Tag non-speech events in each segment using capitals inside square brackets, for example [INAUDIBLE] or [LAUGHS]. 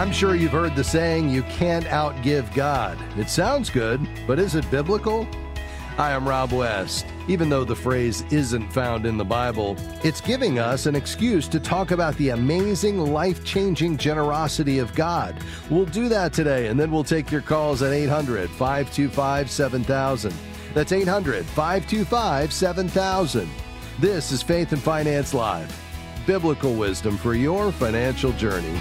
I'm sure you've heard the saying, you can't outgive God. It sounds good, but is it biblical? Hi, I'm Rob West. Even though the phrase isn't found in the Bible, it's giving us an excuse to talk about the amazing, life changing generosity of God. We'll do that today, and then we'll take your calls at 800 525 7000. That's 800 525 7000. This is Faith and Finance Live biblical wisdom for your financial journey.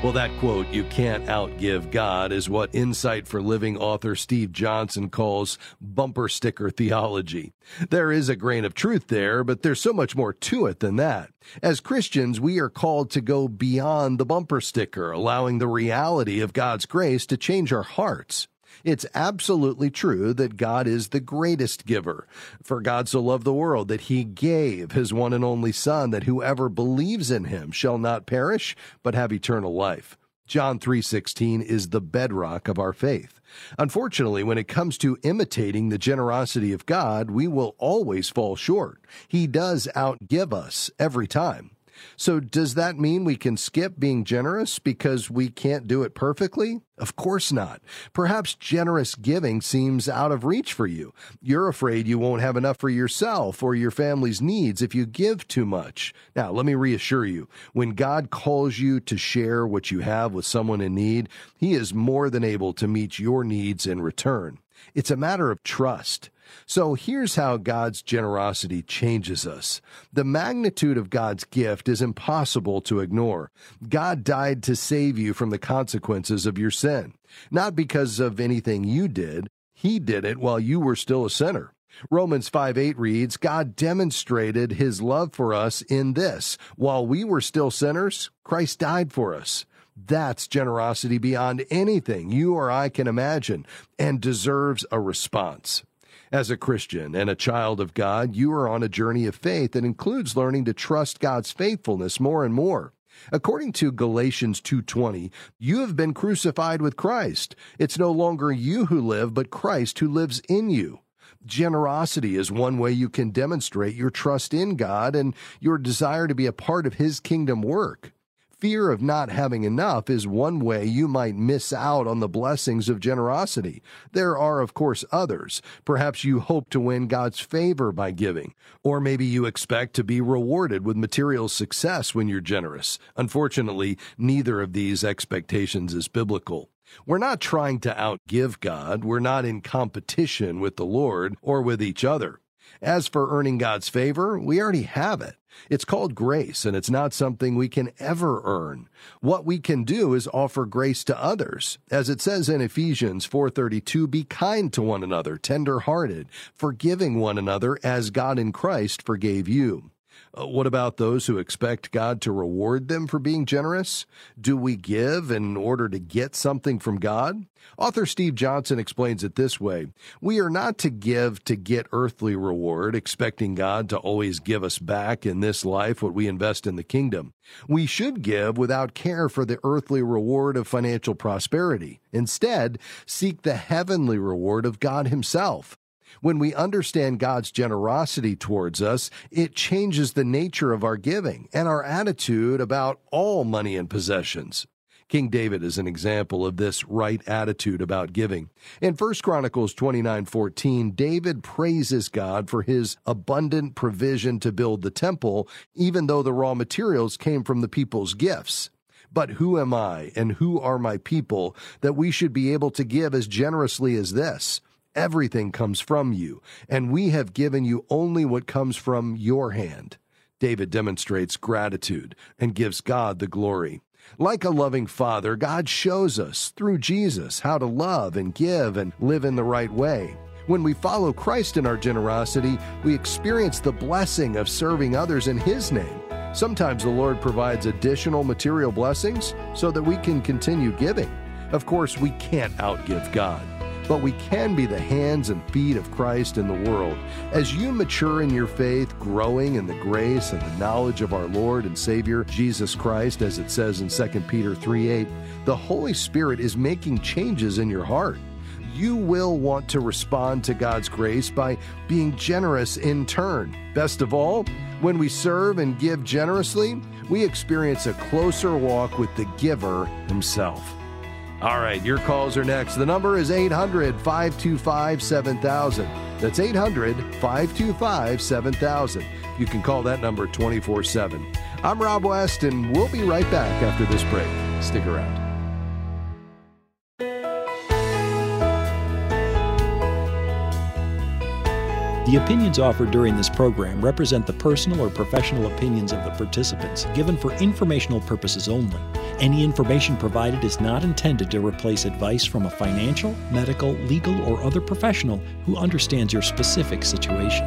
Well, that quote, you can't outgive God, is what Insight for Living author Steve Johnson calls bumper sticker theology. There is a grain of truth there, but there's so much more to it than that. As Christians, we are called to go beyond the bumper sticker, allowing the reality of God's grace to change our hearts. It's absolutely true that God is the greatest giver. For God so loved the world that he gave his one and only Son, that whoever believes in him shall not perish, but have eternal life. John 3:16 is the bedrock of our faith. Unfortunately, when it comes to imitating the generosity of God, we will always fall short. He does outgive us every time. So, does that mean we can skip being generous because we can't do it perfectly? Of course not. Perhaps generous giving seems out of reach for you. You're afraid you won't have enough for yourself or your family's needs if you give too much. Now, let me reassure you when God calls you to share what you have with someone in need, He is more than able to meet your needs in return. It's a matter of trust. So here's how God's generosity changes us. The magnitude of God's gift is impossible to ignore. God died to save you from the consequences of your sin, not because of anything you did. He did it while you were still a sinner. Romans 5 8 reads, God demonstrated his love for us in this. While we were still sinners, Christ died for us. That's generosity beyond anything you or I can imagine and deserves a response. As a Christian and a child of God, you are on a journey of faith that includes learning to trust God's faithfulness more and more. According to Galatians 2:20, you have been crucified with Christ. It's no longer you who live, but Christ who lives in you. Generosity is one way you can demonstrate your trust in God and your desire to be a part of his kingdom work. Fear of not having enough is one way you might miss out on the blessings of generosity. There are, of course, others. Perhaps you hope to win God's favor by giving, or maybe you expect to be rewarded with material success when you're generous. Unfortunately, neither of these expectations is biblical. We're not trying to outgive God. We're not in competition with the Lord or with each other. As for earning God's favor, we already have it. It's called grace, and it's not something we can ever earn. What we can do is offer grace to others. As it says in Ephesians 4:32, be kind to one another, tender-hearted, forgiving one another as God in Christ forgave you. Uh, what about those who expect God to reward them for being generous? Do we give in order to get something from God? Author Steve Johnson explains it this way We are not to give to get earthly reward, expecting God to always give us back in this life what we invest in the kingdom. We should give without care for the earthly reward of financial prosperity. Instead, seek the heavenly reward of God Himself. When we understand God's generosity towards us, it changes the nature of our giving and our attitude about all money and possessions. King David is an example of this right attitude about giving. In 1 Chronicles 29:14, David praises God for his abundant provision to build the temple, even though the raw materials came from the people's gifts. But who am I and who are my people that we should be able to give as generously as this? Everything comes from you, and we have given you only what comes from your hand. David demonstrates gratitude and gives God the glory. Like a loving father, God shows us through Jesus how to love and give and live in the right way. When we follow Christ in our generosity, we experience the blessing of serving others in His name. Sometimes the Lord provides additional material blessings so that we can continue giving. Of course, we can't outgive God but we can be the hands and feet of Christ in the world. As you mature in your faith, growing in the grace and the knowledge of our Lord and Savior Jesus Christ, as it says in 2 Peter 3 8, the Holy Spirit is making changes in your heart you will want to respond to God's grace by being generous in turn. Best of all, when we serve and give generously, we experience a closer walk with the giver himself. All right, your calls are next. The number is 800 525 7000. That's 800 525 7000. You can call that number 24 7. I'm Rob West, and we'll be right back after this break. Stick around. The opinions offered during this program represent the personal or professional opinions of the participants, given for informational purposes only. Any information provided is not intended to replace advice from a financial, medical, legal, or other professional who understands your specific situation.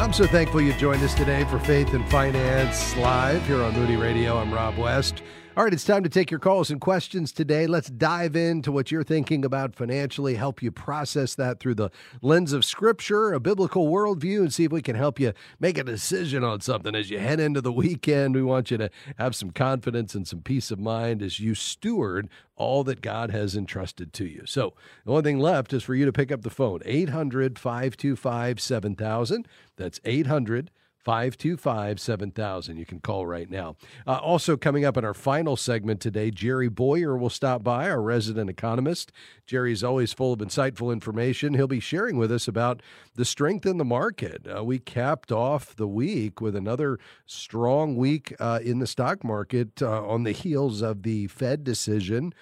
I'm so thankful you joined us today for Faith and Finance Live here on Moody Radio. I'm Rob West. All right, it's time to take your calls and questions today. Let's dive into what you're thinking about financially, help you process that through the lens of scripture, a biblical worldview, and see if we can help you make a decision on something as you head into the weekend. We want you to have some confidence and some peace of mind as you steward all that God has entrusted to you. So, the only thing left is for you to pick up the phone 800 525 7000. That's 800 525 7000. You can call right now. Uh, also, coming up in our final segment today, Jerry Bowyer will stop by, our resident economist. Jerry's always full of insightful information. He'll be sharing with us about the strength in the market. Uh, we capped off the week with another strong week uh, in the stock market uh, on the heels of the Fed decision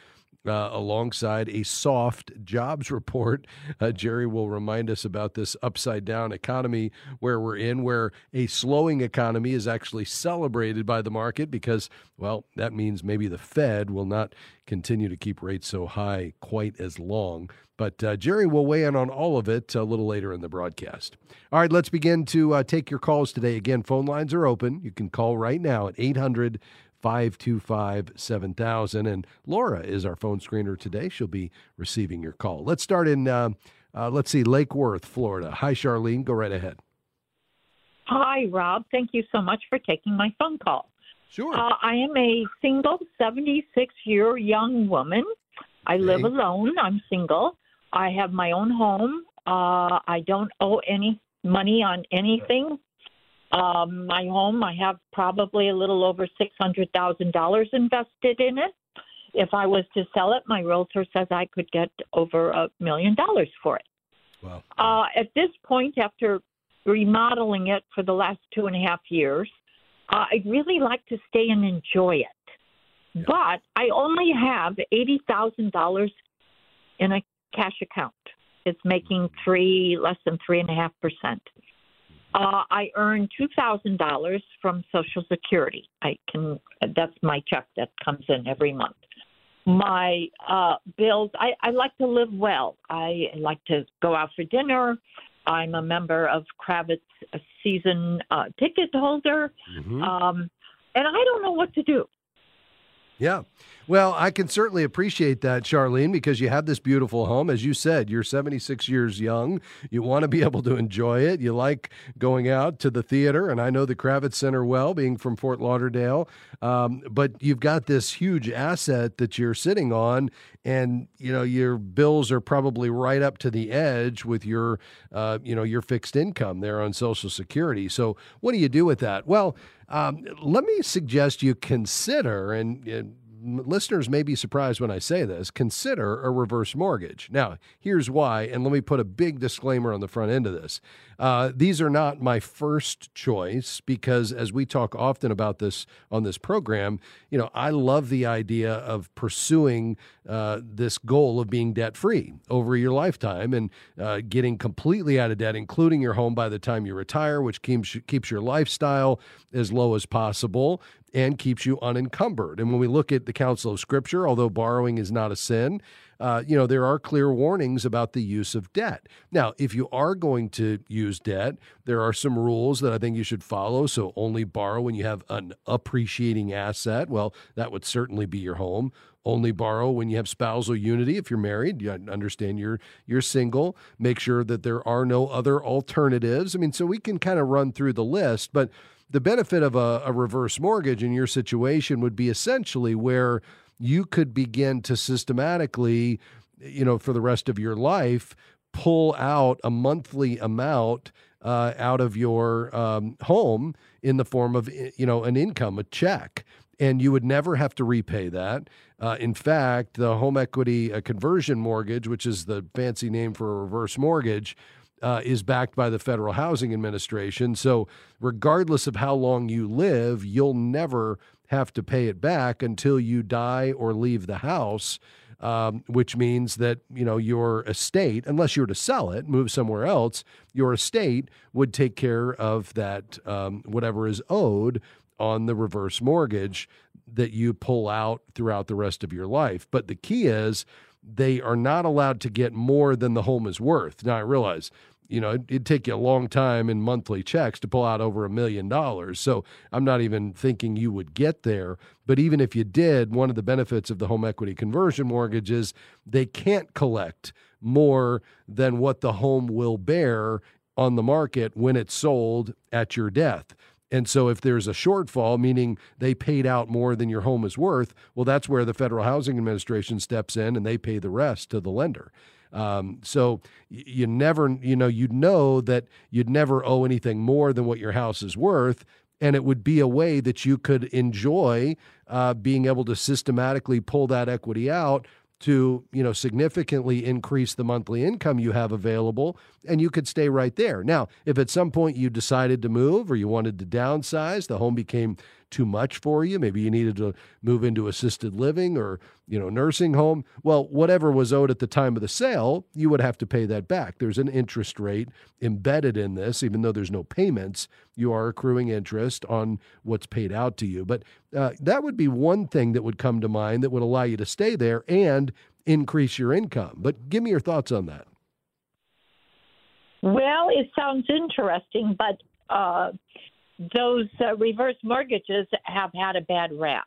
uh, alongside a soft jobs report. Uh, Jerry will remind us about this upside down economy where we're in, where a slowing economy is actually celebrated by the market because, well, that means maybe the Fed will not continue to keep rates so high quite as long. But uh, Jerry will weigh in on all of it a little later in the broadcast. All right, let's begin to uh, take your calls today. Again, phone lines are open. You can call right now at 800 525 7000. And Laura is our phone screener today. She'll be receiving your call. Let's start in, uh, uh, let's see, Lake Worth, Florida. Hi, Charlene. Go right ahead. Hi, Rob. Thank you so much for taking my phone call. Sure. Uh, I am a single 76 year young woman. I okay. live alone. I'm single. I have my own home. Uh, I don't owe any money on anything. Um, my home, I have probably a little over $600,000 invested in it. If I was to sell it, my realtor says I could get over a million dollars for it. Wow. Uh, at this point, after remodeling it for the last two and a half years, uh, I'd really like to stay and enjoy it. Yeah. But I only have $80,000 in a cash account. It's making mm-hmm. three, less than 3.5%. Uh, I earn two thousand dollars from Social Security. I can. That's my check that comes in every month. My uh, bills. I, I like to live well. I like to go out for dinner. I'm a member of Kravis season uh, ticket holder, mm-hmm. um, and I don't know what to do. Yeah. Well, I can certainly appreciate that, Charlene, because you have this beautiful home. As you said, you're 76 years young. You want to be able to enjoy it. You like going out to the theater, and I know the Kravis Center well, being from Fort Lauderdale. Um, but you've got this huge asset that you're sitting on, and you know your bills are probably right up to the edge with your, uh, you know, your fixed income there on Social Security. So, what do you do with that? Well. Um, let me suggest you consider, and, and listeners may be surprised when I say this, consider a reverse mortgage. Now, here's why, and let me put a big disclaimer on the front end of this. Uh, these are not my first choice because, as we talk often about this on this program, you know, I love the idea of pursuing uh, this goal of being debt free over your lifetime and uh, getting completely out of debt, including your home by the time you retire, which keeps keeps your lifestyle as low as possible and keeps you unencumbered. And when we look at the counsel of Scripture, although borrowing is not a sin, uh, you know, there are clear warnings about the use of debt. Now, if you are going to use debt, there are some rules that I think you should follow. So only borrow when you have an appreciating asset. Well, that would certainly be your home. Only borrow when you have spousal unity. If you're married, you understand you're you're single. Make sure that there are no other alternatives. I mean, so we can kind of run through the list, but the benefit of a, a reverse mortgage in your situation would be essentially where you could begin to systematically, you know, for the rest of your life, pull out a monthly amount uh, out of your um, home in the form of you know an income, a check, and you would never have to repay that. Uh, in fact, the home equity uh, conversion mortgage, which is the fancy name for a reverse mortgage, uh, is backed by the Federal Housing Administration. So, regardless of how long you live, you'll never have to pay it back until you die or leave the house um, which means that you know your estate, unless you were to sell it, move somewhere else, your estate would take care of that um, whatever is owed on the reverse mortgage that you pull out throughout the rest of your life. But the key is they are not allowed to get more than the home is worth. Now I realize you know, it'd take you a long time in monthly checks to pull out over a million dollars. So I'm not even thinking you would get there. But even if you did, one of the benefits of the home equity conversion mortgage is they can't collect more than what the home will bear on the market when it's sold at your death. And so if there's a shortfall, meaning they paid out more than your home is worth, well, that's where the Federal Housing Administration steps in and they pay the rest to the lender. Um, so you never, you know, you'd know that you'd never owe anything more than what your house is worth. And it would be a way that you could enjoy uh, being able to systematically pull that equity out to you know significantly increase the monthly income you have available and you could stay right there now if at some point you decided to move or you wanted to downsize the home became too much for you. Maybe you needed to move into assisted living or, you know, nursing home. Well, whatever was owed at the time of the sale, you would have to pay that back. There's an interest rate embedded in this, even though there's no payments, you are accruing interest on what's paid out to you. But uh, that would be one thing that would come to mind that would allow you to stay there and increase your income. But give me your thoughts on that. Well, it sounds interesting, but uh, those uh, reverse mortgages have had a bad rap.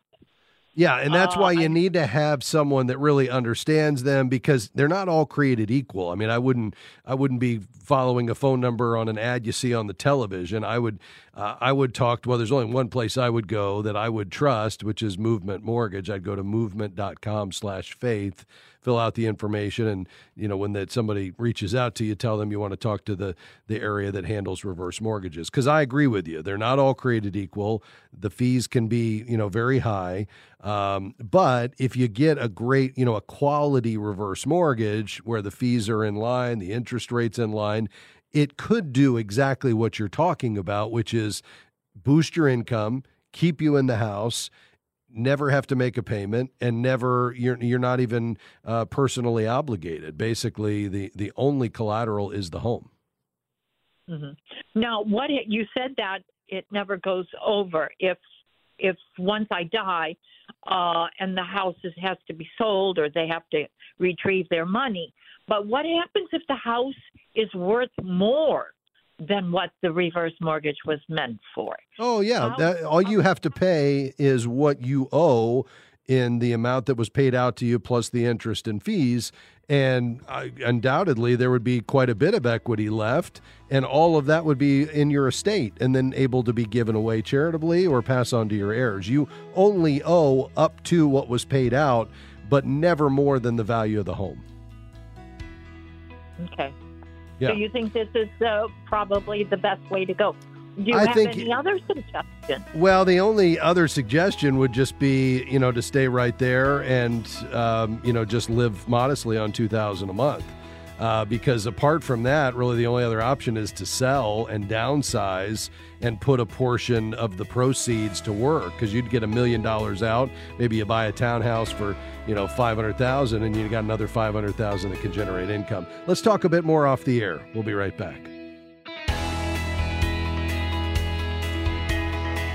Yeah, and that's uh, why you I, need to have someone that really understands them because they're not all created equal. I mean, I wouldn't I wouldn't be following a phone number on an ad you see on the television. I would uh, I would talk to well there's only one place I would go that I would trust, which is Movement Mortgage. I'd go to movement.com/faith fill out the information and you know when that somebody reaches out to you tell them you want to talk to the the area that handles reverse mortgages. Because i agree with you. They're not all created equal. The fees can be you know very high. Um, but if you get a great you know a quality reverse mortgage where the fees are in line the interest rates in line it could do exactly what you're talking about which is boost your income keep you in the house never have to make a payment and never you're you're not even uh, personally obligated. Basically, the the only collateral is the home. Mm-hmm. Now, what you said that it never goes over if if once I die uh, and the house is, has to be sold or they have to retrieve their money. But what happens if the house is worth more than what the reverse mortgage was meant for. Oh yeah, that, all you have to pay is what you owe in the amount that was paid out to you plus the interest and fees and uh, undoubtedly there would be quite a bit of equity left and all of that would be in your estate and then able to be given away charitably or pass on to your heirs. You only owe up to what was paid out but never more than the value of the home. Okay yeah. So you think this is uh, probably the best way to go? Do you I have think, any other suggestions? Well, the only other suggestion would just be, you know, to stay right there and, um, you know, just live modestly on two thousand a month. Uh, because apart from that, really the only other option is to sell and downsize and put a portion of the proceeds to work because you'd get a million dollars out. Maybe you buy a townhouse for you know five hundred thousand, and you got another five hundred thousand that can generate income. Let's talk a bit more off the air. We'll be right back.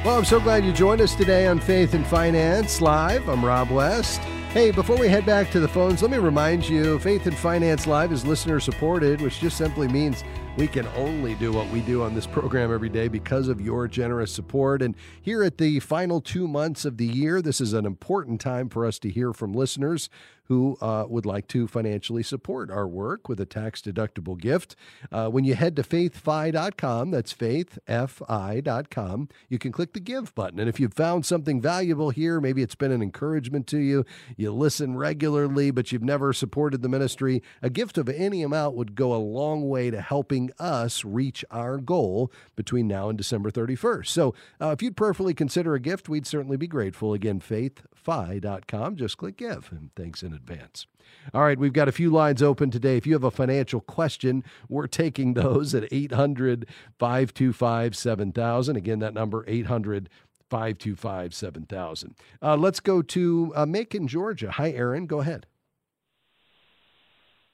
Well, I'm so glad you joined us today on Faith and Finance Live. I'm Rob West. Hey, before we head back to the phones, let me remind you Faith and Finance Live is listener supported, which just simply means We can only do what we do on this program every day because of your generous support. And here at the final two months of the year, this is an important time for us to hear from listeners who uh, would like to financially support our work with a tax deductible gift. Uh, when you head to faithfi.com, that's faithfi.com, you can click the give button. And if you've found something valuable here, maybe it's been an encouragement to you, you listen regularly, but you've never supported the ministry, a gift of any amount would go a long way to helping us reach our goal between now and December 31st. So uh, if you'd prayerfully consider a gift, we'd certainly be grateful. Again, faithfi.com, just click give. And thanks in advance. All right, we've got a few lines open today. If you have a financial question, we're taking those at 800 525 7000. Again, that number 800 525 7000. Uh, let's go to uh, Macon, Georgia. Hi, Aaron. Go ahead.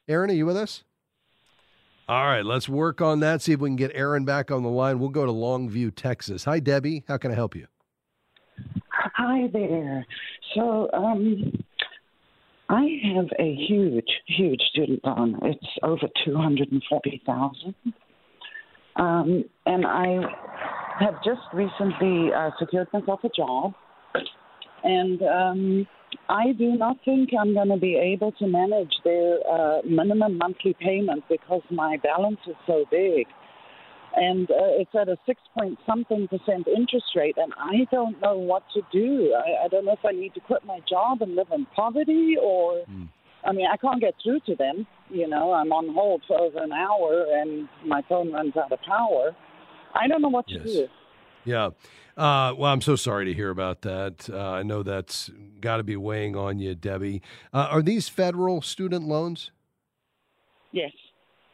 Aaron, are you with us? All right, let's work on that. See if we can get Aaron back on the line. We'll go to Longview, Texas. Hi, Debbie. How can I help you? Hi there. So, um, I have a huge, huge student loan. It's over two hundred and forty thousand, um, and I have just recently uh, secured myself a job, and um, I do not think I'm going to be able to manage their uh, minimum monthly payment because my balance is so big and uh, it's at a six point something percent interest rate, and I don't know what to do. I, I don't know if I need to quit my job and live in poverty, or mm. I mean, I can't get through to them. You know, I'm on hold for over an hour, and my phone runs out of power. I don't know what to yes. do. Yeah. Uh, well, I'm so sorry to hear about that. Uh, I know that's got to be weighing on you, Debbie. Uh, are these federal student loans? Yes.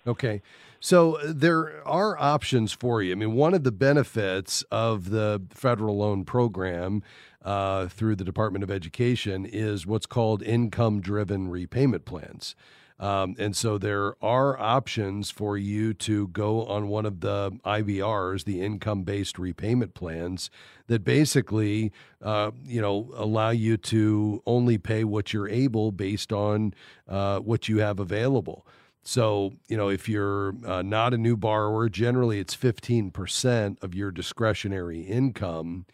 Okay. So uh, there are options for you. I mean, one of the benefits of the federal loan program uh, through the Department of Education is what's called income driven repayment plans. Um, and so there are options for you to go on one of the IBRs, the income based repayment plans, that basically, uh, you know, allow you to only pay what you're able based on uh, what you have available. So, you know, if you're uh, not a new borrower, generally it's 15% of your discretionary income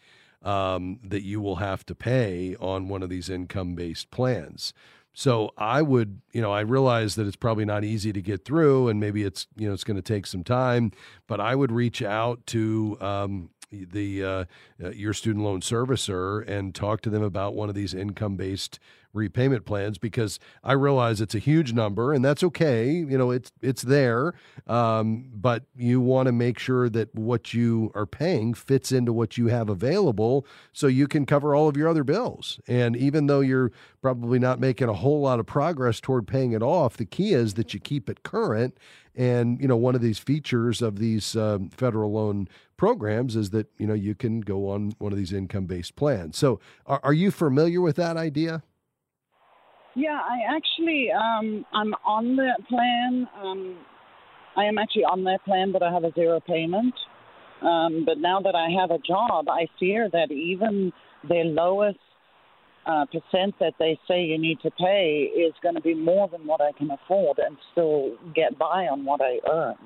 um, that you will have to pay on one of these income based plans. So I would, you know, I realize that it's probably not easy to get through, and maybe it's, you know, it's going to take some time. But I would reach out to um, the uh, uh, your student loan servicer and talk to them about one of these income based repayment plans because I realize it's a huge number and that's okay. You know, it's it's there, um, but you want to make sure that what you are paying fits into what you have available, so you can cover all of your other bills. And even though you're probably not making a whole lot of progress toward paying it off, the key is that you keep it current. And you know, one of these features of these um, federal loan programs is that you know you can go on one of these income-based plans. So, are, are you familiar with that idea? Yeah, I actually um, I'm on the plan. Um, I am actually on that plan, but I have a zero payment. Um, but now that I have a job, I fear that even the lowest uh, percent that they say you need to pay is going to be more than what I can afford and still get by on what I earn.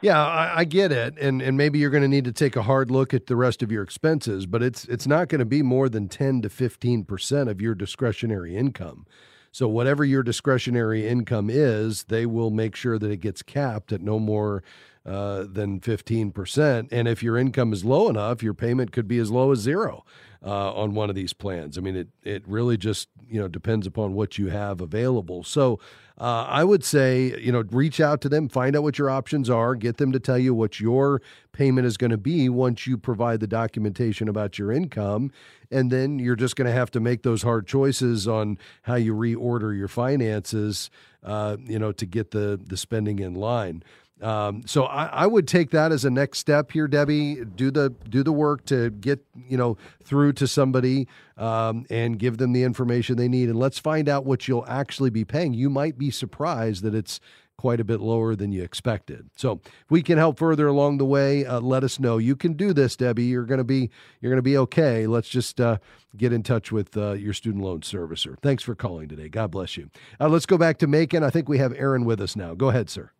Yeah, I, I, get it, and and maybe you're going to need to take a hard look at the rest of your expenses, but it's it's not going to be more than ten to fifteen percent of your discretionary income. So whatever your discretionary income is, they will make sure that it gets capped at no more uh, than 15%. And if your income is low enough, your payment could be as low as zero uh, on one of these plans. I mean, it, it really just, you know, depends upon what you have available. So uh, I would say, you know, reach out to them, find out what your options are, get them to tell you what your payment is going to be once you provide the documentation about your income. And then you're just going to have to make those hard choices on how you reorder your finances, uh, you know, to get the, the spending in line. Um, so I, I, would take that as a next step here, Debbie. Do the do the work to get you know through to somebody um, and give them the information they need, and let's find out what you'll actually be paying. You might be surprised that it's quite a bit lower than you expected. So if we can help further along the way, uh, let us know. You can do this, Debbie. You're going to be you're to be okay. Let's just uh, get in touch with uh, your student loan servicer. Thanks for calling today. God bless you. Uh, let's go back to Macon. I think we have Aaron with us now. Go ahead, sir.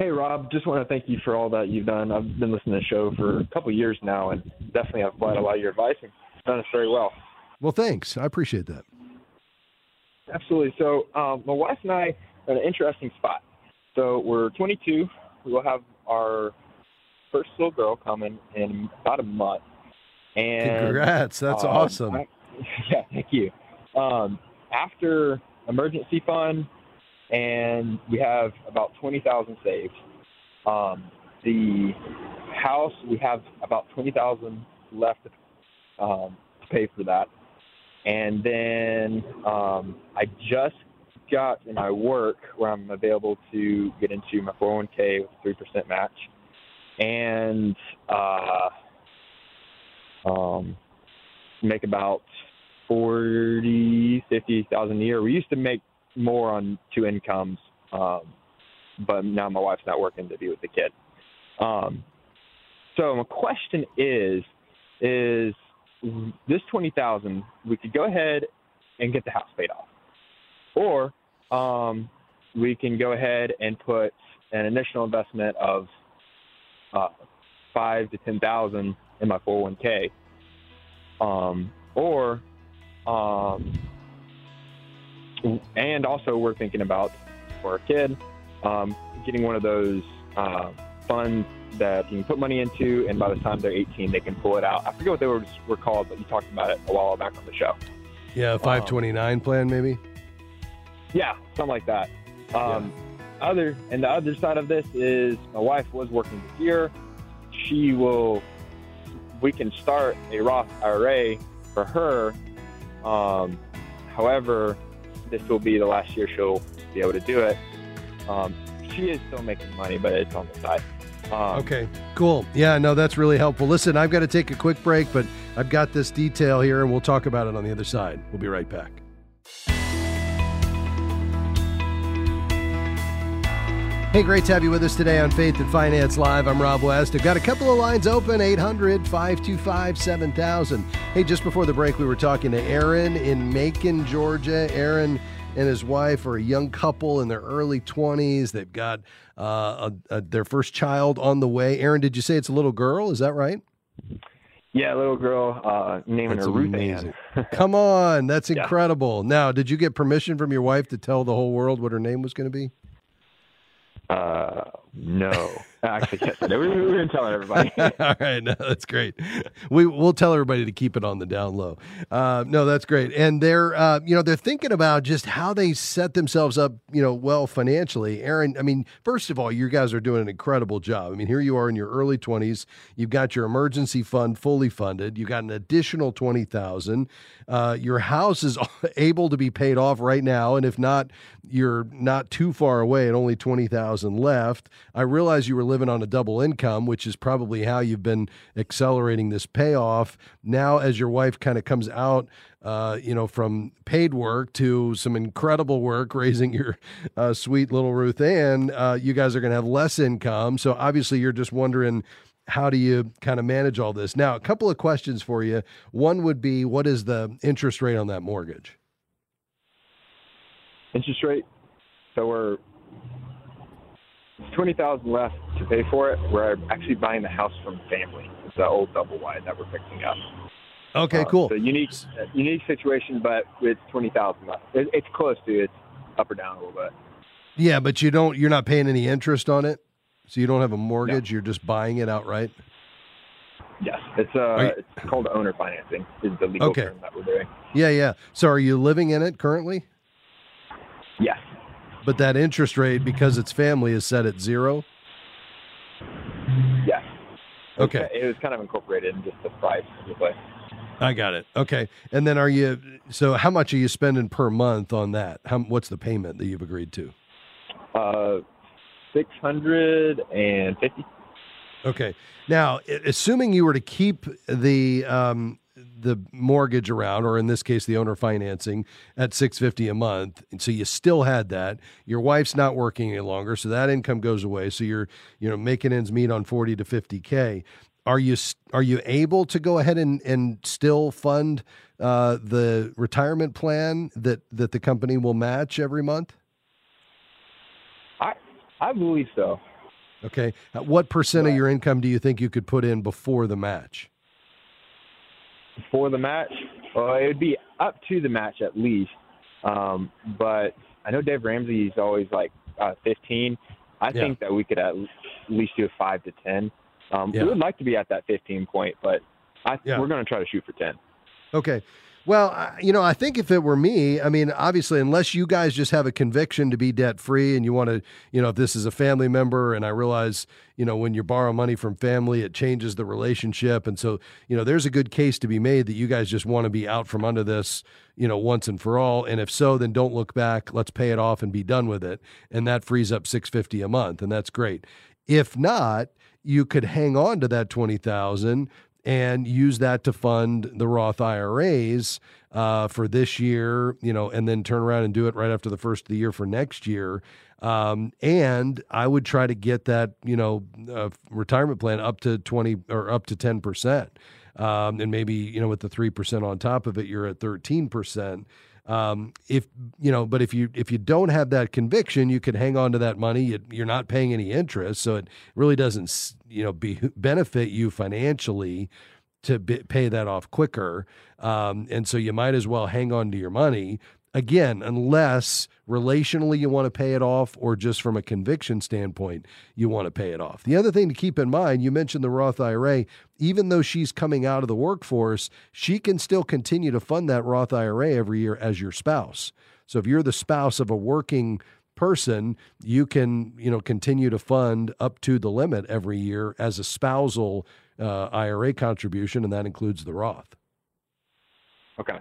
Hey, Rob. Just want to thank you for all that you've done. I've been listening to the show for a couple of years now, and definitely have applied a lot of your advice and done us very well. Well, thanks. I appreciate that. Absolutely. So, um, my wife and I are in an interesting spot. So, we're 22. We will have our first little girl coming in about a month. And Congrats. That's uh, awesome. I- [LAUGHS] yeah, thank you. Um, after emergency fund, and we have about twenty thousand saved. Um, the house we have about twenty thousand left um, to pay for that, and then um, I just got in my work where I'm available to get into my 401k with a three percent match, and uh, um, make about forty, fifty thousand a year. We used to make more on two incomes, um, but now my wife's not working to be with the kid. Um, so my question is, is this twenty thousand? We could go ahead and get the house paid off, or um, we can go ahead and put an initial investment of uh, five to ten thousand in my 401k, um, or um, and also we're thinking about for a kid um, getting one of those uh, funds that you can put money into, and by the time they're 18, they can pull it out. I forget what they were, were called, but you talked about it a while back on the show. Yeah, 529 plan maybe. Yeah, something like that. Um, Other and the other side of this is my wife was working this year. She will. We can start a Roth IRA for her. Um, however, this will be the last year she'll be able to do it. Um, she is still making money, but it's on the side. Um, Okay, cool. Yeah, no, that's really helpful. Listen, I've got to take a quick break, but I've got this detail here and we'll talk about it on the other side. We'll be right back. Hey, great to have you with us today on Faith and Finance Live. I'm Rob West. I've got a couple of lines open 800 525 7000. Hey, just before the break, we were talking to Aaron in Macon, Georgia. Aaron and his wife are a young couple in their early 20s. They've got uh, a, a, their first child on the way. Aaron, did you say it's a little girl? Is that right? Yeah, little girl, uh, naming That's her Ruth amazing. Ann. [LAUGHS] Come on, that's Yeah. incredible. Now, did you get permission from your wife to tell the whole world what her name was going to be? Uh, no, actually, yes, I did. we, we didn't tell everybody. [LAUGHS] All right, no, that's great. We we'll tell everybody to keep it on the down low. Uh, no, that's great. And they're uh, you know they're thinking about just how they set themselves up you know well financially. Aaron, I mean, first of all, you guys are doing an incredible job. I mean, here you are in your early twenties. You've got your emergency fund fully funded. You've got an additional twenty thousand. Uh, your house is [LAUGHS] able to be paid off right now, and if not, you're not too far away at only twenty thousand left. I realize you were living on a double income, which is probably how you've been accelerating this payoff. Now, as your wife kind of comes out, uh, you know, from paid work to some incredible work [LAUGHS] raising your uh, sweet little Ruth Ann, uh, you guys are going to have less income. So obviously, you're just wondering. How do you kind of manage all this? Now, a couple of questions for you. One would be, what is the interest rate on that mortgage? interest rate. So we're twenty thousand left to pay for it. We're actually buying the house from family. It's the old double wide that we're fixing up. Okay, Uh, cool. So unique, unique situation, but it's twenty thousand left. It, it's close to it's up or down a little bit. Yeah, but you don't. You're not paying any interest on it, so you don't have a mortgage. You're just buying it outright. Yes, it's uh, you, it's called owner financing. Is the legal Okay. term that we're doing. Yeah, yeah. So are you living in it currently? Yes. But that interest rate, because it's family, is set at zero. Yeah. Okay. It was kind of incorporated in just the price of the. I got it. Okay. And then are you? So how much are you spending per month on that? How, what's the payment that you've agreed to? Uh, six hundred and fifty. Okay. Now, assuming you were to keep the um, the mortgage around, or in this case, the owner financing at six fifty a month, and so you still had that. Your wife's not working any longer, so that income goes away. So you're you know making ends meet on forty to fifty k. Are you are you able to go ahead and and still fund uh, the retirement plan that that the company will match every month? I I believe so. Okay. Uh, What percent of your income do you think you could put in before the match? For the match, well, it would be up to the match at least. Um, but I know Dave Ramsey is always like uh, 15. I Yeah. think that we could at least do a five to 10. Um, Yeah. We would like to be at that 15 point, but I, Yeah. we're going to try to shoot for 10. Okay. Well, you know, I think if it were me, I mean, obviously, unless you guys just have a conviction to be debt free and you want to, you know, if this is a family member, and I realize, you know, when you borrow money from family, it changes the relationship. And so, you know, there's a good case to be made that you guys just want to be out from under this, you know, once and for all. And if so, then don't look back. Let's pay it off and be done with it. And that frees up 650 a month. And that's great. If not, you could hang on to that 20,000 and use that to fund the Roth IRAs uh, for this year, you know, and then turn around and do it right after the first of the year for next year. Um, and I would try to get that, you know, uh, retirement plan up to 20 or up to 10%. Um, and maybe, you know, with the 3% on top of it, you're at 13%. Um, if you know, but if you if you don't have that conviction, you could hang on to that money. You, you're not paying any interest, so it really doesn't you know be [LAUGHS] benefit you financially to be, pay that off quicker. Um, and so you might as well hang on to your money again, unless relationally you want to pay it off, or just from a conviction standpoint you want to pay it off. The other thing to keep in mind, you mentioned the Roth IRA. Even though she's coming out of the workforce, she can still continue to fund that Roth IRA every year as your spouse. So if you're the spouse of a working person, you can you know continue to fund up to the limit every year as a spousal uh, IRA contribution, and that includes the Roth. Okay.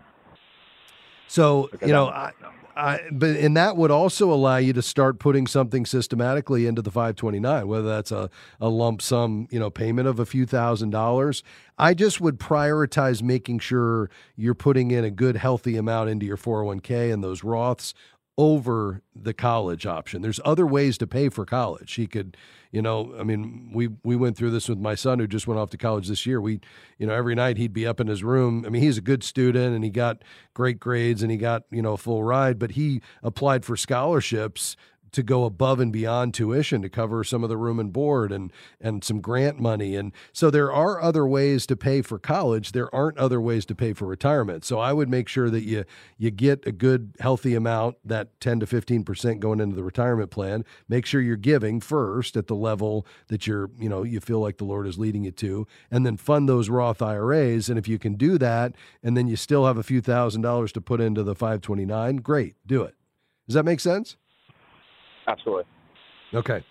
So Okay, you know, I, I, but and that would also allow you to start putting something systematically into the 529, whether that's a, a lump sum, you know, payment of a few thousand dollars. I just would prioritize making sure you're putting in a good, healthy amount into your 401k and those Roths over the college option. There's other ways to pay for college. He could, you know, I mean, we we went through this with my son who just went off to college this year. We, you know, every night he'd be up in his room. I mean, he's a good student and he got great grades and he got, you know, a full ride, but he applied for scholarships to go above and beyond tuition to cover some of the room and board and and some grant money. And so there are other ways to pay for college. There aren't other ways to pay for retirement. So i would make sure that you you get a good healthy amount that 10 to 15% going into the retirement plan. Make sure you're giving first at the level that you're you know you feel like the lord is leading you to and then fund those roth iras and if you can do that and then you still have a few thousand dollars to put into the 529 great do it. Does that make sense Absolutely. Okay.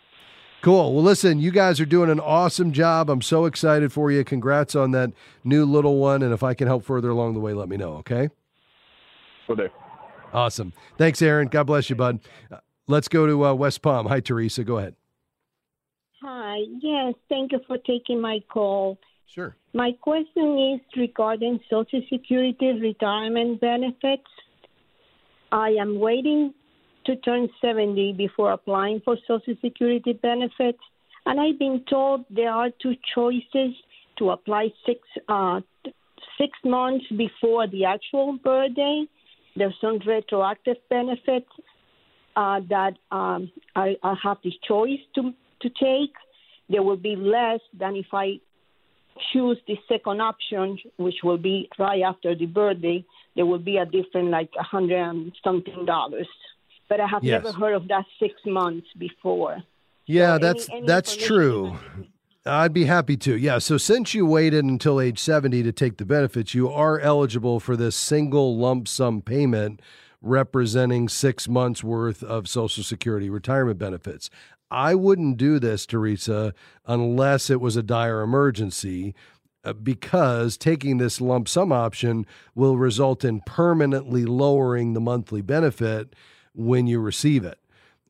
Cool. Well, listen, you guys are doing an awesome job. I'm so excited for you. Congrats on that new little one. And if I can help further along the way, let me know. Okay. Will do. Awesome. Thanks, Aaron. God bless you, bud. Uh, let's go to uh, West Palm. Hi, Teresa. Go ahead. Hi. Yes, thank you for taking my call. Sure. My question is regarding Social Security retirement benefits. I am waiting to turn 70 before applying for Social Security benefits, and I've been told there are two choices to apply six uh, six months before the actual birthday. There's some retroactive benefits uh, that um, I, I have the choice to to take. There will be less than if I choose the second option, which will be right after the birthday. There will be a different, like a hundred and something dollars. But I have Yes. never heard of that six months before. Yeah, any- that's any that's true. I'd be happy to. Yeah. So since you waited until age 70 to take the benefits, you are eligible for this single lump sum payment representing six months worth of Social Security retirement benefits. I wouldn't do this, Teresa, unless it was a dire emergency. uh, Because taking this lump sum option will result in permanently lowering the monthly benefit when you receive it.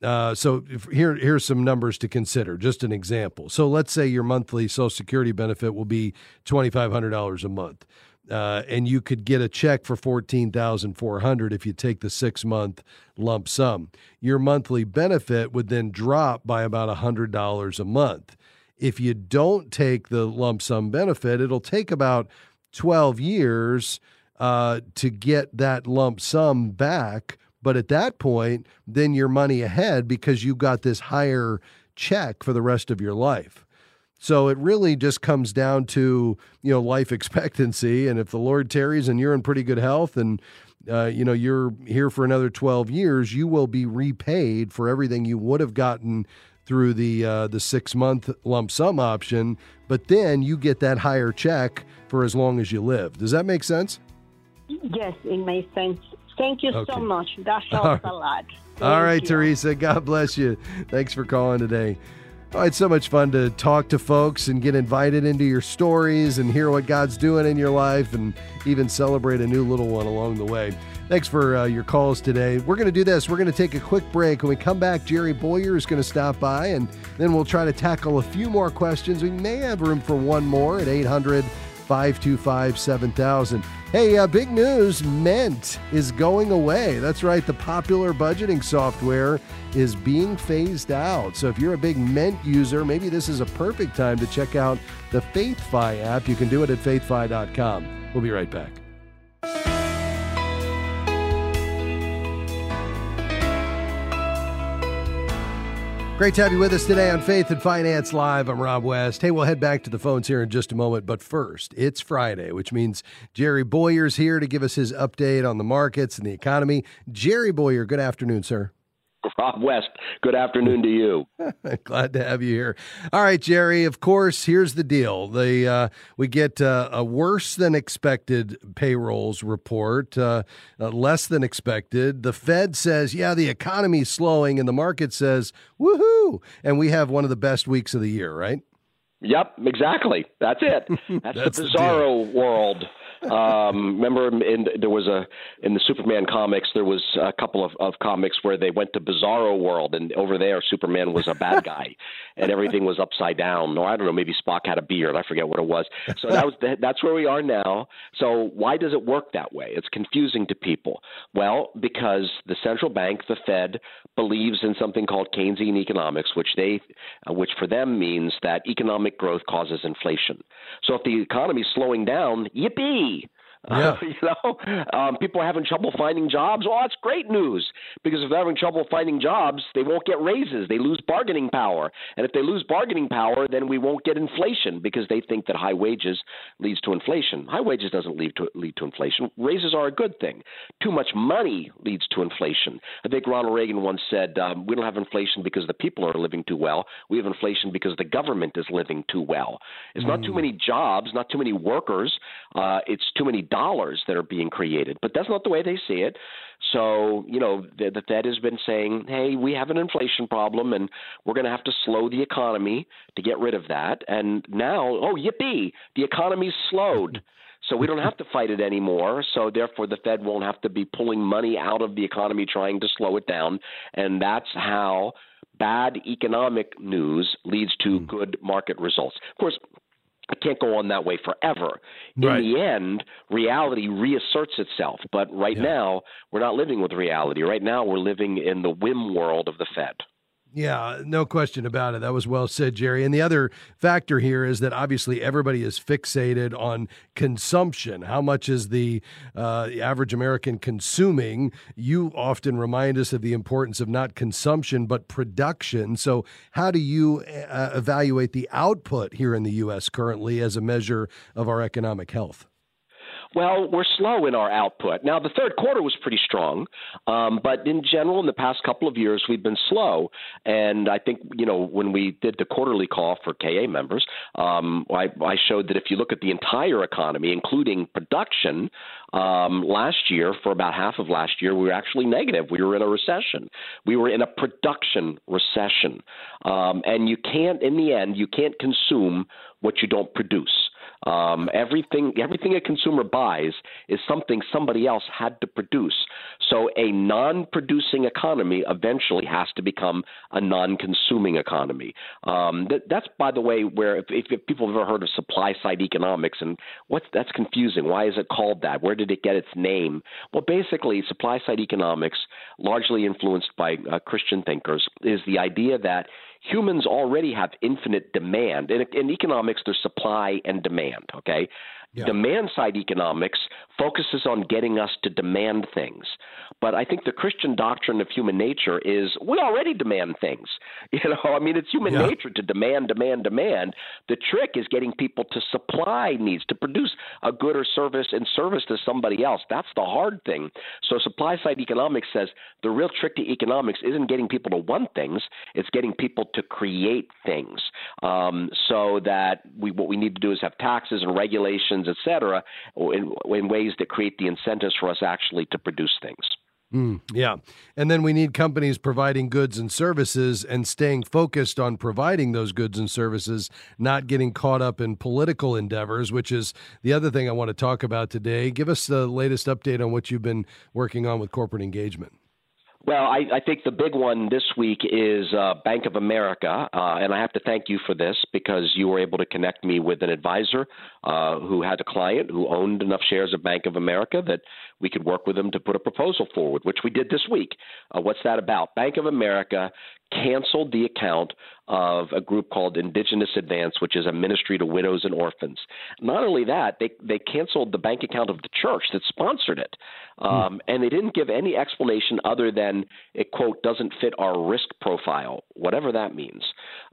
Uh, so if, here, here's some numbers to consider. Just an example. So let's say your monthly Social Security benefit will be twenty five hundred dollars a month, uh, and you could get a check for fourteen thousand four hundred if you take the six month lump sum. Your monthly benefit would then drop by about hundred dollars a month. If you don't take the lump sum benefit, it'll take about twelve years uh, to get that lump sum back. But at that point, then you're money ahead because you've got this higher check for the rest of your life. So it really just comes down to you know life [LAUGHS] expectancy, and if the Lord tarries and you're in pretty good health, and uh, you know you're here for another 12 years, you will be repaid for everything you would have gotten through the uh, the six month lump sum option. But then you get that higher check for as long as you live. Does that make sense? Yes, it makes sense. Thank you Okay. so much. That helps a [LAUGHS] lot. All Thank right, you. Teresa. God bless you. Thanks for calling today. Oh, it's so much fun to talk to folks and get invited into your stories and hear what God's doing in your life and even celebrate a new little one along the way. Thanks for uh, your calls today. We're going to do this. We're going to take a quick break. When we come back, Jerry Bowyer is going to stop by and then we'll try to tackle a few more questions. We may have room for one more at 800 525 7000. Hey, uh, big news Mint is going away. That's right, the popular budgeting software is being phased out. So if you're a big Mint user, maybe this is a perfect time to check out the FaithFi app. You can do it at faithfi.com. We'll be right back. Great to have you with us today on Faith and Finance Live. I'm Rob West. Hey, we'll head back to the phones here in just a moment. But first, it's Friday, which means Jerry Bowyer's here to give us his update on the markets and the economy. Jerry Bowyer, good afternoon, sir. Rob West, good afternoon to you. [LAUGHS] Glad to have you here. All right, Jerry. Of course, here's the deal: the uh, we get uh, a worse than expected payrolls report, uh, uh, less than expected. The Fed says, "Yeah, the economy's slowing," and the market says, "Woohoo!" And we have one of the best weeks of the year, right? Yep, exactly. That's it. That's, [LAUGHS] That's the the bizarro world. Um, remember, in, there was a in the Superman comics. There was a couple of, of comics where they went to Bizarro World, and over there, Superman was a bad [LAUGHS] guy, and everything was upside down. Or I don't know, maybe Spock had a beard. I forget what it was. So that was the, that's where we are now. So why does it work that way? It's confusing to people. Well, because the central bank, the Fed, believes in something called Keynesian economics, which they, uh, which for them means that economic growth causes inflation. So if the economy is slowing down, yippee! [LAUGHS] Yeah. you know, um, people are having trouble finding jobs. Well, that's great news because if they're having trouble finding jobs, they won't get raises. They lose bargaining power, and if they lose bargaining power, then we won't get inflation because they think that high wages leads to inflation. High wages doesn't lead to lead to inflation. Raises are a good thing. Too much money leads to inflation. I think Ronald Reagan once said, um, "We don't have inflation because the people are living too well. We have inflation because the government is living too well. It's not too many jobs, not too many workers. Uh, it's too many dollars that are being created. But that's not the way they see it. So, you know, the, the Fed has been saying, hey, we have an inflation problem and we're going to have to slow the economy to get rid of that. And now, oh, yippee, the economy's slowed. [LAUGHS] So we don't have to fight it anymore. So therefore, the Fed won't have to be pulling money out of the economy trying to slow it down. And that's how bad economic news leads to hmm. good market results. Of course, it can't go on that way forever. In Right. the end, reality reasserts itself. But right Yeah. now, we're not living with reality. Right now, we're living in the whim world of the Fed. Yeah, no question about it. That was well said, Jerry. And the other factor here is that obviously everybody is fixated on consumption. How much is the, uh, the average American consuming? You often remind us of the importance of not consumption, but production. So, how do you uh, evaluate the output here in the U.S. currently as a measure of our economic health? Well, we're slow in our output. Now, the third quarter was pretty strong, um, but in general, in the past couple of years, we've been slow. And I think, you know, when we did the quarterly call for KA members, um, I, I showed that if you look at the entire economy, including production, um, last year, for about half of last year, we were actually negative. We were in a recession. We were in a production recession. Um, and you can't, in the end, you can't consume what you don't produce. Um, everything everything a consumer buys is something somebody else had to produce. So a non-producing economy eventually has to become a non-consuming economy. Um, that, that's by the way where if, if, people have ever heard of supply side economics and what's that's confusing. Why is it called that? Where did it get its name? Well, basically, supply side economics, largely influenced by uh, Christian thinkers, is the idea that humans already have infinite demand. In, in economics, there's supply and demand, okay? Yeah. Demand side economics focuses on getting us to demand things. But I think the Christian doctrine of human nature is we already demand things. [LAUGHS] You know, I mean, it's human yeah. nature to demand, demand, demand. The trick is getting people to supply needs, to produce a good or service in service to somebody else. That's the hard thing. So supply side economics says the real trick to economics isn't getting people to want things; it's getting people to create things. Um, so that we what we need to do is have taxes and regulations, et cetera, in, in ways that create the incentives for us actually to produce things. Mm, yeah. And then we need companies providing goods and services and staying focused on providing those goods and services, not getting caught up in political endeavors, which is the other thing I want to talk about today. Give us the latest update on what you've been working on with corporate engagement. Well, I, I, think the big one this week is uh, Bank of America, uh, and I have to thank you for this because you were able to connect me with an advisor uh, who had a client who owned enough shares of Bank of America that we could work with them to put a proposal forward, which we did this week. Uh, what's that about? Bank of America canceled the account of a group called Indigenous Advance, which is a ministry to widows and orphans. Not only that, they they canceled the bank account of the church that sponsored it, um, hmm. and they didn't give any explanation other than it quote doesn't fit our risk profile, whatever that means.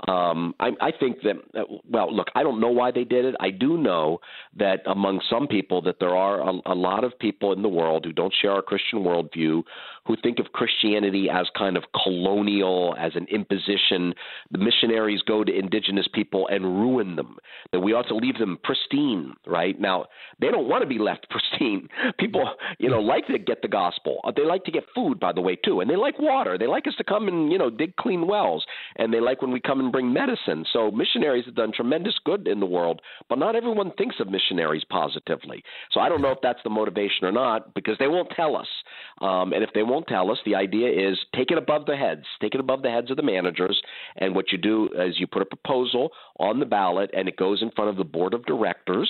Um, I, I think that uh, well, look, I don't know why they did it. I do know that among some people that there are a, a lot of people in the world who don't share our Christian worldview, who think of Christianity as kind of colonial as an imposition. The missionaries go to indigenous people and ruin them. That we ought to leave them pristine, right? Now, they don't want to be left [LAUGHS] pristine. People, you know, like to get the gospel. Uh, they like to get food, by the way, too. And they like water. They like us to come and, you know, dig clean wells. And they like when we come and bring medicine. So missionaries have done tremendous good in the world, but not everyone thinks of missionaries positively. So I don't know if that's the motivation or not because they won't tell us. Um, and if they won't tell us, the idea is take it above the heads, take it above the heads of the managers. And what you do is you put a proposal on the ballot, and it goes in front of the board of directors,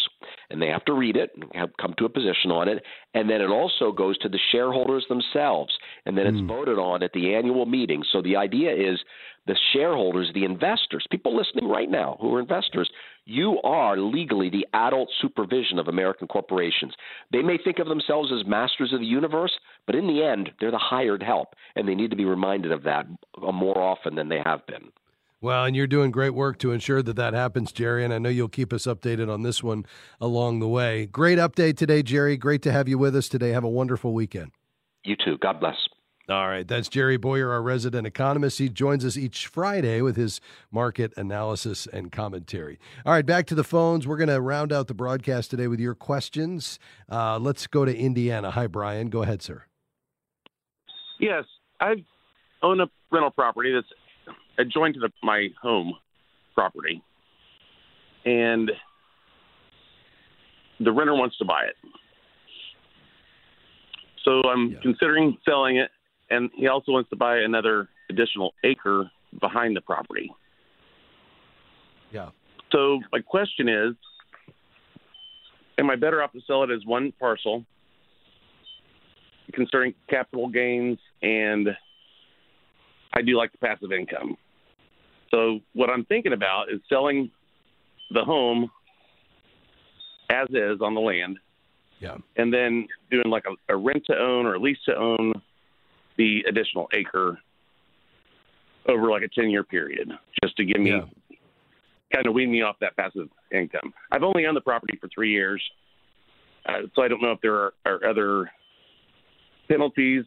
and they have to read it and have come to a position on it. And then it also goes to the shareholders themselves, and then mm. it's hmm. voted on at the annual meeting. So the idea is the shareholders, the investors, people listening right now who are investors, you are legally the adult supervision of American corporations. They may think of themselves as masters of the universe, but in the end, they're the hired help, and they need to be reminded of that more often than they have been. Well, and you're doing great work to ensure that that happens, Jerry. And I know you'll keep us updated on this one along the way. Great update today, Jerry. Great to have you with us today. Have a wonderful weekend. You too. God bless. All right, that's Jerry Bowyer, our resident economist. He joins us each Friday with his market analysis and commentary. All right, back to the phones. We're going to round out the broadcast today with your questions. Uh, let's go to Indiana. Hi, Brian. Go ahead, sir. Yes, I own a rental property that's adjoined to the, my home property, and the renter wants to buy it. So I'm yeah. considering selling it and he also wants to buy another additional acre behind the property. Yeah. So my question is, am I better off to sell it as one parcel, considering capital gains, and I do like the passive income. So what I'm thinking about is selling the home as is on the land. Yeah. And then doing like a, a rent to own or a lease to own the additional acre over like a 10 year period just to give me yeah. kind of wean me off that passive income. I've only owned the property for three years, uh, so I don't know if there are, are other penalties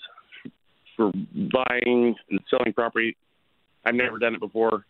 for buying and selling property. I've never done it before.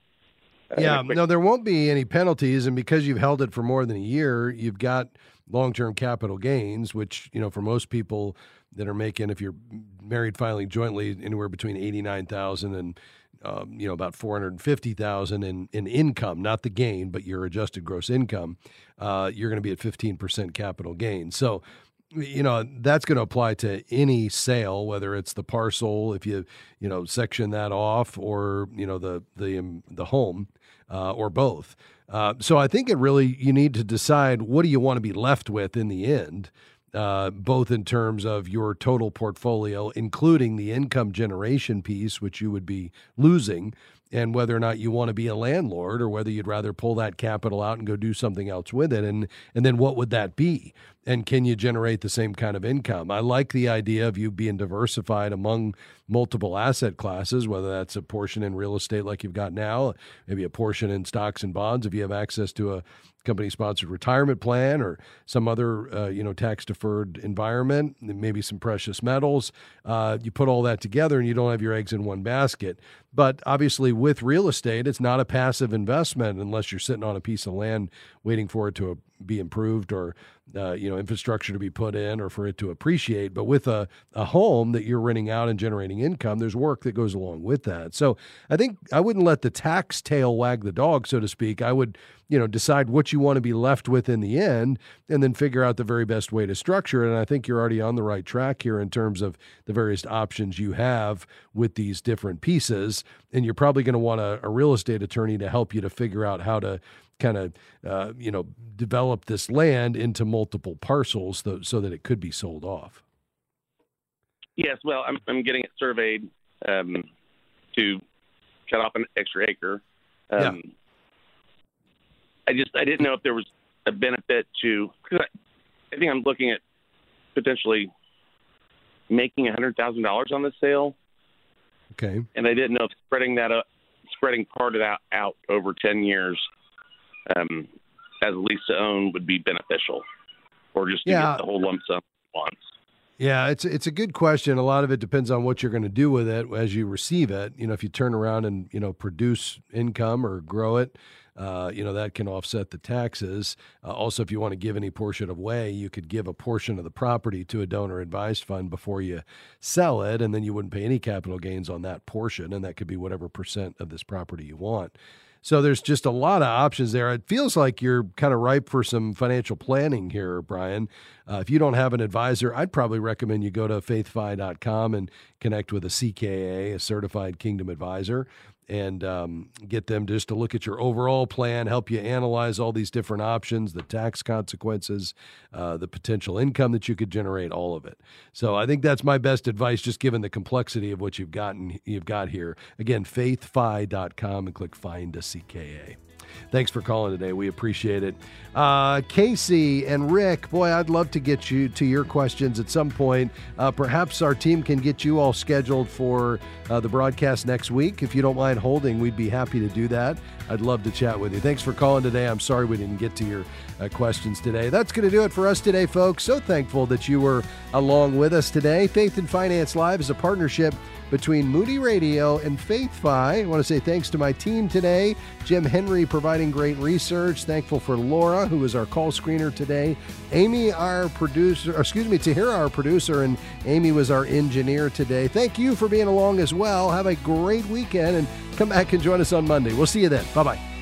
Uh, yeah, quick- no, there won't be any penalties, and because you've held it for more than a year, you've got long-term capital gains, which you know for most people that are making, if you're married filing jointly, anywhere between eighty-nine thousand and um, you know about four hundred fifty thousand in in income, not the gain, but your adjusted gross income. Uh, you're going to be at fifteen percent capital gain. So you know that's going to apply to any sale whether it's the parcel if you you know section that off or you know the the um, the home uh, or both. Uh, so i think it really you need to decide what do you want to be left with in the end uh, both in terms of your total portfolio, including the income generation piece, which you would be losing, and whether or not you want to be a landlord or whether you'd rather pull that capital out and go do something else with it and and then what would that be? And can you generate the same kind of income? I like the idea of you being diversified among multiple asset classes, whether that's a portion in real estate like you've got now, maybe a portion in stocks and bonds if you have access to a company sponsored retirement plan or some other uh, you know tax deferred environment maybe some precious metals. Uh, you put all that together and you don't have your eggs in one basket but obviously with real estate it's not a passive investment unless you're sitting on a piece of land waiting for it to be improved or uh, you know infrastructure to be put in or for it to appreciate. But with a, a home that you're renting out and generating income there's work that goes along with that. So i think i wouldn't let the tax tail wag the dog so to speak. I would you know decide what you want to be left with in the end and then figure out the very best way to structure it. And i think you're already on the right track here in terms of the various options you have with these different pieces and you're probably going to want a, a real estate attorney to help you to figure out how to kind of uh, you know develop this land into multiple parcels th- so that it could be sold off. Yes, well, I'm, I'm getting it surveyed um, to cut off an extra acre. Um, yeah. I just I didn't know if there was a benefit to because I, I think I'm looking at potentially making a hundred thousand dollars on the sale. Okay. And they didn't know if spreading that up, spreading part of that out over ten years um, as a lease to own would be beneficial, or just to yeah. get the whole lump sum once? Yeah, it's it's a good question. A lot of it depends on what you're going to do with it as you receive it. You know, if you turn around and you know produce income or grow it, uh, you know that can offset the taxes. Uh, also, if you want to give any portion away, you could give a portion of the property to a donor advised fund before you sell it, and then you wouldn't pay any capital gains on that portion, and that could be whatever percent of this property you want. So there's just a lot of options there. It feels like you're kind of ripe for some financial planning here, Brian. Uh, if you don't have an advisor, I'd probably recommend you go to faithfi.com and connect with a CKA, a certified kingdom advisor and um, get them just to look at your overall plan, help you analyze all these different options, the tax consequences, uh, the potential income that you could generate, all of it. So I think that's my best advice, just given the complexity of what you've gotten you've got here. Again, faithfi.com and click find a CKA. Thanks for calling today. We appreciate it. Uh, Casey and Rick, boy, I'd love to get you to your questions at some point. Uh, perhaps our team can get you all scheduled for uh, the broadcast next week. If you don't mind holding, we'd be happy to do that. I'd love to chat with you. Thanks for calling today. I'm sorry we didn't get to your uh, questions today. That's going to do it for us today, folks. So thankful that you were along with us today. Faith and Finance Live is a partnership between Moody Radio and FaithFi. I want to say thanks to my team today. Jim Henry providing great research. Thankful for Laura, who is our call screener today. Amy, our producer, excuse me, Tahira, our producer, and Amy was our engineer today. Thank you for being along as well. Have a great weekend and come back and join us on Monday. We'll see you then. Bye bye.